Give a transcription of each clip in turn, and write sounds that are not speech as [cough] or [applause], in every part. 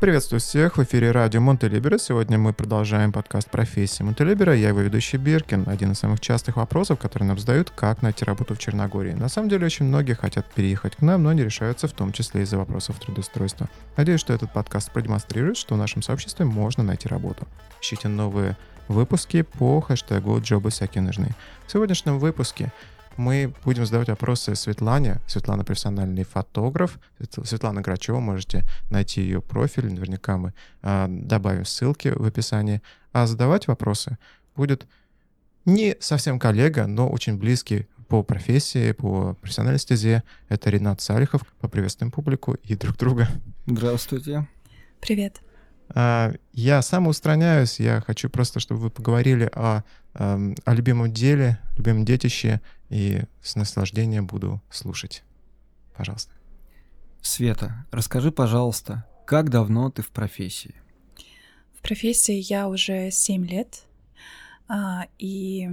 Приветствую всех, в эфире радио Монтелибера. Сегодня мы продолжаем подкаст профессии Монтелибера. Я его ведущий Биркин. Один из самых частых вопросов, которые нам задают, как найти работу в Черногории. На самом деле, очень многие хотят переехать к нам, но не решаются, в том числе из-за вопросов трудоустройства. Надеюсь, что этот подкаст продемонстрирует, что в нашем сообществе можно найти работу. Ищите новые выпуски по хэштегу «Джобы всякие нужны». В сегодняшнем выпуске мы будем задавать вопросы Светлане. Светлана профессиональный фотограф. Светлана Грачева, можете найти ее профиль. Наверняка мы э, добавим ссылки в описании. А задавать вопросы будет не совсем коллега, но очень близкий по профессии, по профессиональной стезе. Это Ренат Салихов. Поприветствуем публику и друг друга. Здравствуйте. Привет. А, я самоустраняюсь, я хочу просто, чтобы вы поговорили о, эм, о любимом деле, любимом детище, и с наслаждением буду слушать. Пожалуйста. Света, расскажи, пожалуйста, как давно ты в профессии? В профессии я уже 7 лет, а, и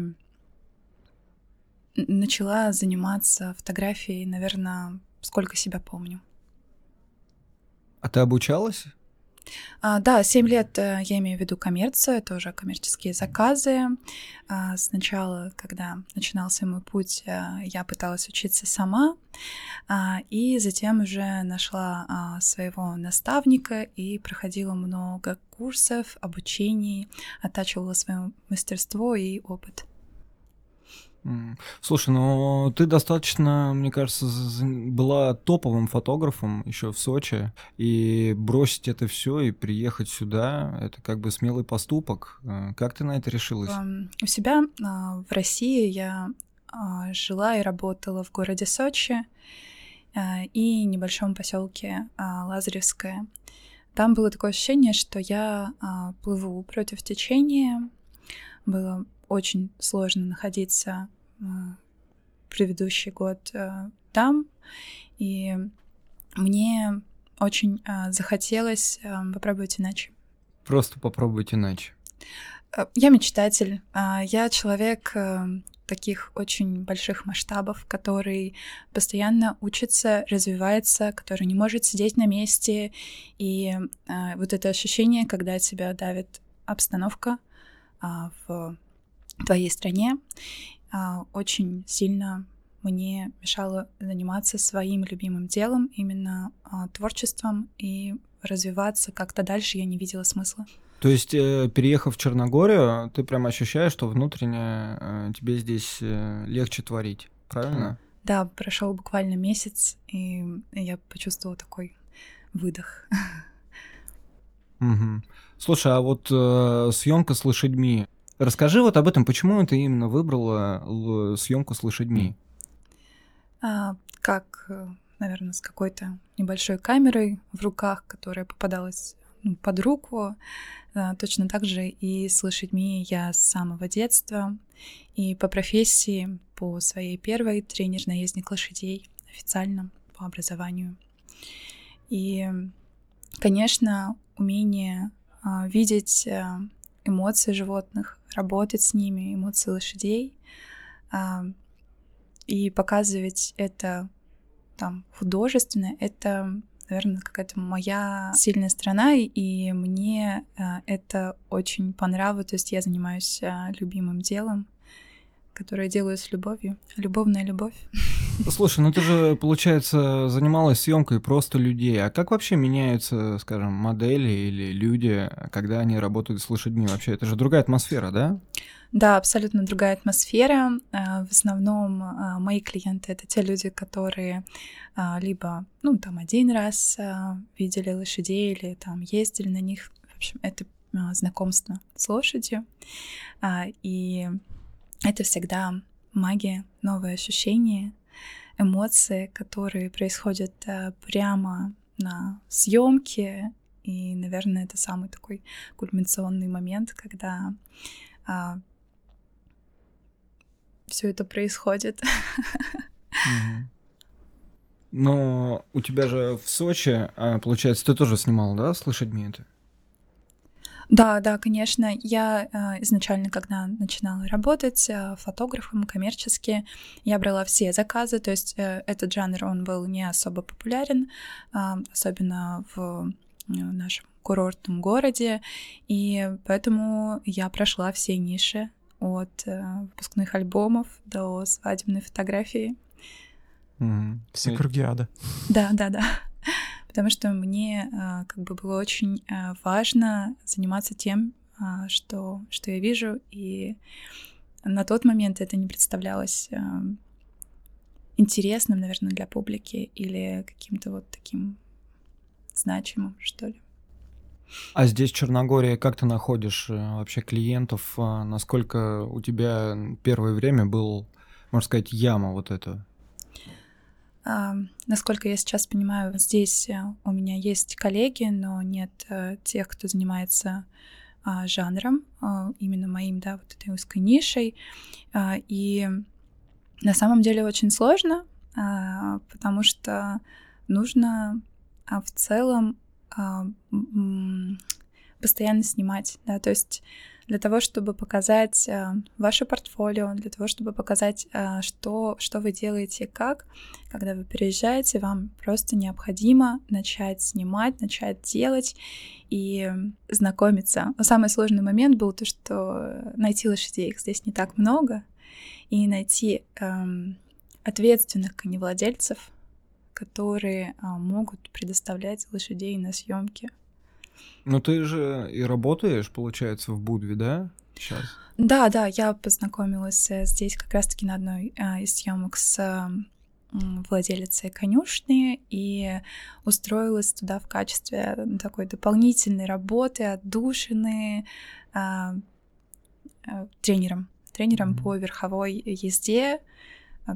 начала заниматься фотографией, наверное, сколько себя помню. А ты обучалась? А, да, 7 лет э, я имею в виду коммерцию, это уже коммерческие заказы. А, сначала, когда начинался мой путь, э, я пыталась учиться сама, а, и затем уже нашла своего наставника и проходила много курсов, обучений, оттачивала свое мастерство и опыт. Слушай, ну ты достаточно, мне кажется, была топовым фотографом еще в Сочи, и бросить это все и приехать сюда, это как бы смелый поступок. Э, как ты на это решилась? У себя а, в России я а, жила и работала в городе Сочи а, и небольшом поселке Лазаревское. Там было такое ощущение, что я плыву против течения. Было очень сложно находиться предыдущий год э, там, и мне очень э, захотелось э, попробовать иначе. Просто попробовать иначе. Я мечтатель, а, я человек таких очень больших масштабов, который постоянно учится, развивается, который не может сидеть на месте. И вот это ощущение, когда тебя давит обстановка а, в твоей стране, очень сильно мне мешало заниматься своим любимым делом, именно а, творчеством и развиваться как-то дальше я не видела смысла. То есть, э, переехав в Черногорию, ты прям ощущаешь, что внутренне э, тебе здесь э, легче творить, правильно? Да, прошел буквально месяц, и я почувствовала такой выдох. [laughs] Угу. Слушай, а вот э, съемка с лошадьми, Расскажи вот об этом, почему ты именно выбрала съемку с лошадьми? А, как, э, наверное, с какой-то небольшой камерой в руках, которая попадалась ну, под руку. А, точно так же и с лошадьми я с самого детства. И по профессии, по своей первой тренер-наездник лошадей, официально по образованию. И, конечно, умение а, видеть а, эмоции животных, работать с ними, эмоции лошадей, а, и показывать это там художественно, это, наверное, какая-то моя сильная сторона, и мне а, это очень понравилось. То есть я занимаюсь а, любимым делом, которое делаю с любовью. Любовная любовь. Слушай, ну ты же, получается, занималась съемкой просто людей. А как вообще меняются, скажем, модели или люди, когда они работают с лошадьми? Вообще, это же другая атмосфера, да? Да, абсолютно другая атмосфера. А, в основном а, мои клиенты — это те люди, которые а, либо, ну, там, один раз видели лошадей или там ездили на них. В общем, это знакомство с лошадью. И это всегда магия, новые ощущения, эмоции, которые происходят э, прямо на съемке. И, наверное, это самый такой кульминационный момент, когда а, все это происходит. Но у тебя же в Сочи, а, получается, ты тоже снимал, да, с лошадьми это? Да, да, конечно. Я э, изначально, когда начинала работать э, фотографом коммерчески, я брала все заказы, то есть э, этот жанр, он был не особо популярен, э, особенно в нашем курортном городе, и поэтому я прошла все ниши от э, выпускных альбомов до свадебной фотографии. Mm-hmm. Все круги ада. Да, да, да. Потому что мне э, как бы было очень э, важно заниматься тем, э, что, что я вижу, и на тот момент это не представлялось интересным, наверное, для публики или каким-то вот таким значимым, что ли. А здесь, в Черногории, как ты находишь э, вообще клиентов? А насколько у тебя первое время был, можно сказать, яма вот эта? Насколько я сейчас понимаю, здесь э, у меня есть коллеги, но нет а, тех, кто занимается а, жанром, а, именно моим, да, вот этой узкой нишей. А, и на самом деле очень сложно, потому что нужно в целом постоянно снимать, да, то есть для того, чтобы показать а, ваше портфолио, для того, чтобы показать, а, что, что вы делаете как, когда вы переезжаете, вам просто необходимо начать снимать, начать делать и знакомиться. Но самый сложный момент был то, что найти лошадей, их здесь не так много, и найти эм, ответственных коневладельцев, которые а, могут предоставлять лошадей на съемки. Ну ты же и работаешь, получается, в Будве, да? Сейчас. Да, да, я познакомилась э, здесь как раз-таки на одной а, из съемок с а, владелицей конюшни и устроилась туда в качестве такой дополнительной работы, отдушины а, а, тренером, тренером mm-hmm. по верховой езде,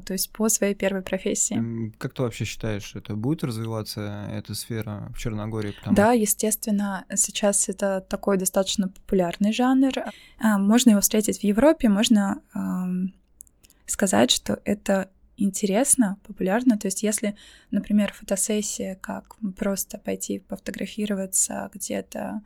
то есть по своей первой профессии. Как ты вообще считаешь, это будет развиваться эта сфера в Черногории? Потому... Да, естественно, сейчас это такой достаточно популярный жанр. А, можно его встретить в Европе, можно эм, сказать, что это интересно, популярно. То есть если, например, фотосессия, как просто пойти пофотографироваться где-то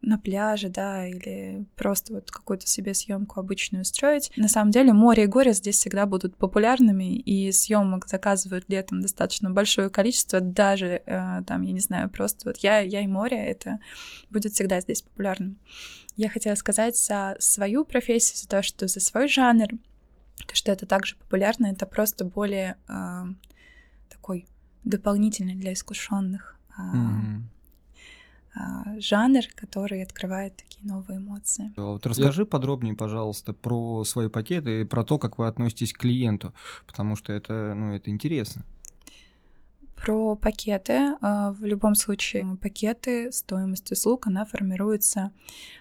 на пляже, да, или просто вот какую-то себе съемку обычную устроить. На самом деле море и горе здесь всегда будут популярными, и съемок заказывают летом достаточно большое количество, даже э, там, я не знаю, просто вот я, я и море, это будет всегда здесь популярным. Я хотела сказать за свою профессию, за то, что за свой жанр, то, что это также популярно, это просто более э, такой дополнительный для искушенных. Э, mm-hmm а, жанр, который открывает такие новые эмоции. Вот расскажи подробнее, пожалуйста, про свои пакеты и про то, как вы относитесь к клиенту, потому что это, ну, это интересно. Про пакеты. А, в любом случае, пакеты, стоимость услуг, она формируется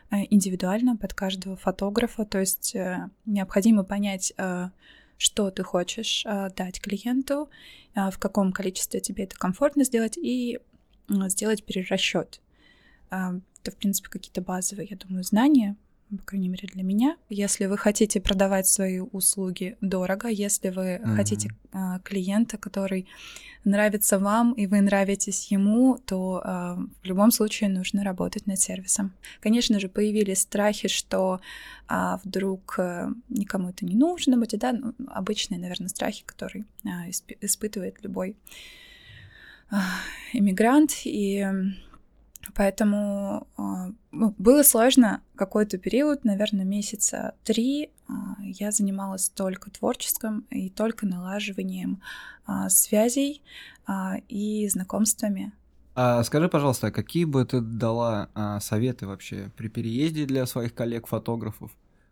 э, индивидуально под каждого фотографа, то есть э, необходимо понять, что ты хочешь дать клиенту, в каком количестве тебе это комфортно сделать, и сделать перерасчет. Это, в принципе, какие-то базовые, я думаю, знания, по крайней мере, для меня. Если вы хотите продавать свои услуги дорого, если вы mm-hmm. хотите а, клиента, который нравится вам и вы нравитесь ему, то а, в любом случае нужно работать над сервисом. Конечно же, появились страхи, что а, вдруг а, никому это не нужно будет, да, ну, обычные, наверное, страхи, которые а, исп- испытывает любой а, иммигрант и Поэтому а, ну, было сложно какой-то период, наверное, месяца три. А, я занималась только творчеством и только налаживанием а, связей и знакомствами. А скажи, пожалуйста, какие бы ты дала советы вообще при переезде для своих коллег-фотографов?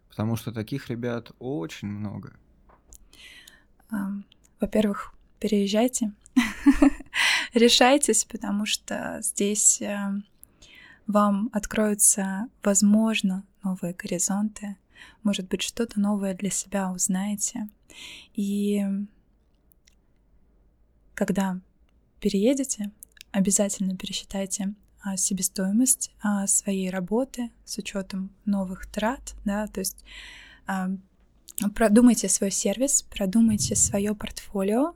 Потому что таких ребят очень много. Во-первых, переезжайте. [laughs] решайтесь, потому что здесь э, вам откроются, возможно, новые горизонты, может быть, что-то новое для себя узнаете. И когда переедете, обязательно пересчитайте а, себестоимость а, своей работы с учетом новых трат, да, то есть а, продумайте свой сервис, продумайте свое портфолио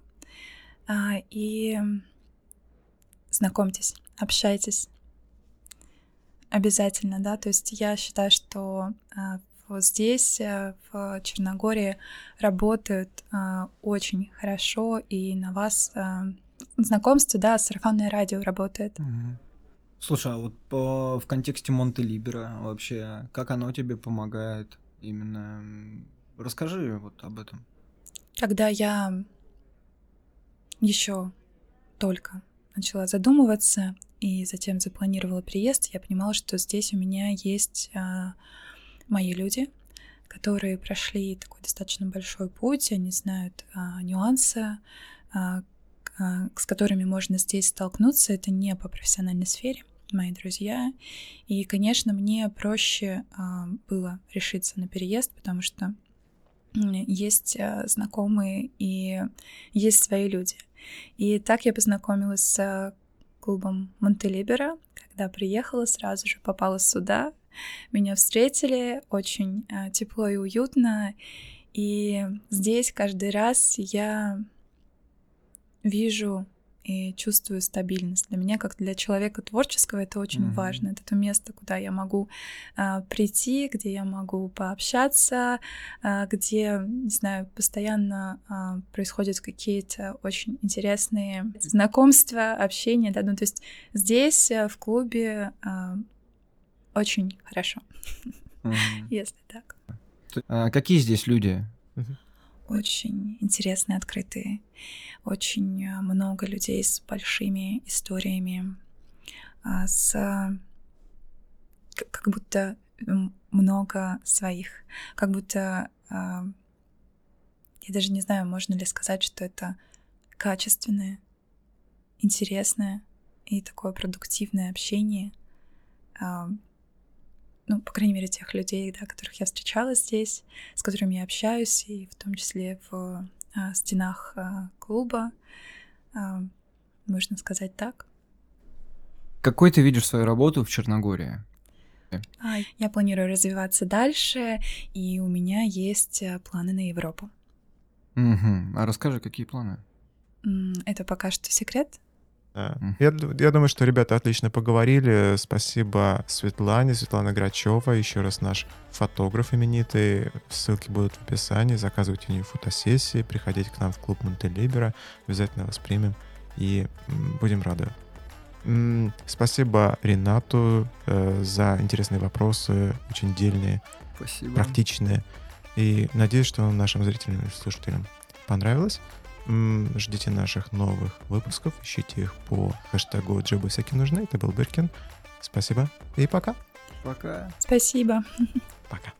и знакомьтесь, общайтесь. Обязательно, да, то есть я считаю, что а, вот здесь, а, в Черногории, работают а, очень хорошо, и на вас знакомство, да, сарафанное радио работает. Мгм. Слушай, а вот по- в контексте Монте-Либера вообще, как оно тебе помогает именно? Расскажи вот об этом. Когда я еще только начала задумываться и затем запланировала приезд, я понимала, что здесь у меня есть а, мои люди, которые прошли такой достаточно большой путь, они знают а, нюансы, а, а, с которыми можно здесь столкнуться. Это не по профессиональной сфере, мои друзья. И, конечно, мне проще а, было решиться на переезд, потому что есть а, знакомые и есть свои люди. И так я познакомилась с клубом Монтелибера. Когда приехала, сразу же попала сюда. Меня встретили очень а, тепло и уютно. И здесь каждый раз я вижу и чувствую стабильность. Для меня, как для человека творческого, это очень Мгм. важно. Это то место, куда я могу а, прийти, где я могу пообщаться, а, где, не знаю, постоянно а, происходят какие-то очень интересные знакомства, общения, да, ну то есть здесь а, в клубе а, очень хорошо, Мгм. [laughs] если так. А Какие здесь люди? Очень интересные, открытые, очень а, много людей с большими историями, а, с а, к- как будто много своих, как будто а, я даже не знаю, можно ли сказать, что это качественное, интересное и такое продуктивное общение. Ну, по крайней мере, тех людей, да, которых я встречала здесь, с которыми я общаюсь, и в том числе в а, стенах а, клуба, а, можно сказать так. Какой ты видишь свою работу в Черногории? А, Я планирую развиваться дальше, и у меня есть а, планы на Европу. Мгм. А расскажи, какие планы? Это пока что секрет. Да. Я, я думаю, что ребята отлично поговорили. Спасибо Светлане, Светлана Грачева, еще раз наш фотограф именитый. Ссылки будут в описании. Заказывайте у нее фотосессии, приходите к нам в клуб Монтелибера. Обязательно вас примем и будем рады. Спасибо Ренату э, за интересные вопросы, очень дельные, Спасибо. практичные. И надеюсь, что нашим зрителям и слушателям понравилось. Ждите наших новых выпусков, ищите их по хэштегу «Джобы всякие нужны». Это был Биркин. Спасибо и пока. Пока. Спасибо. Пока.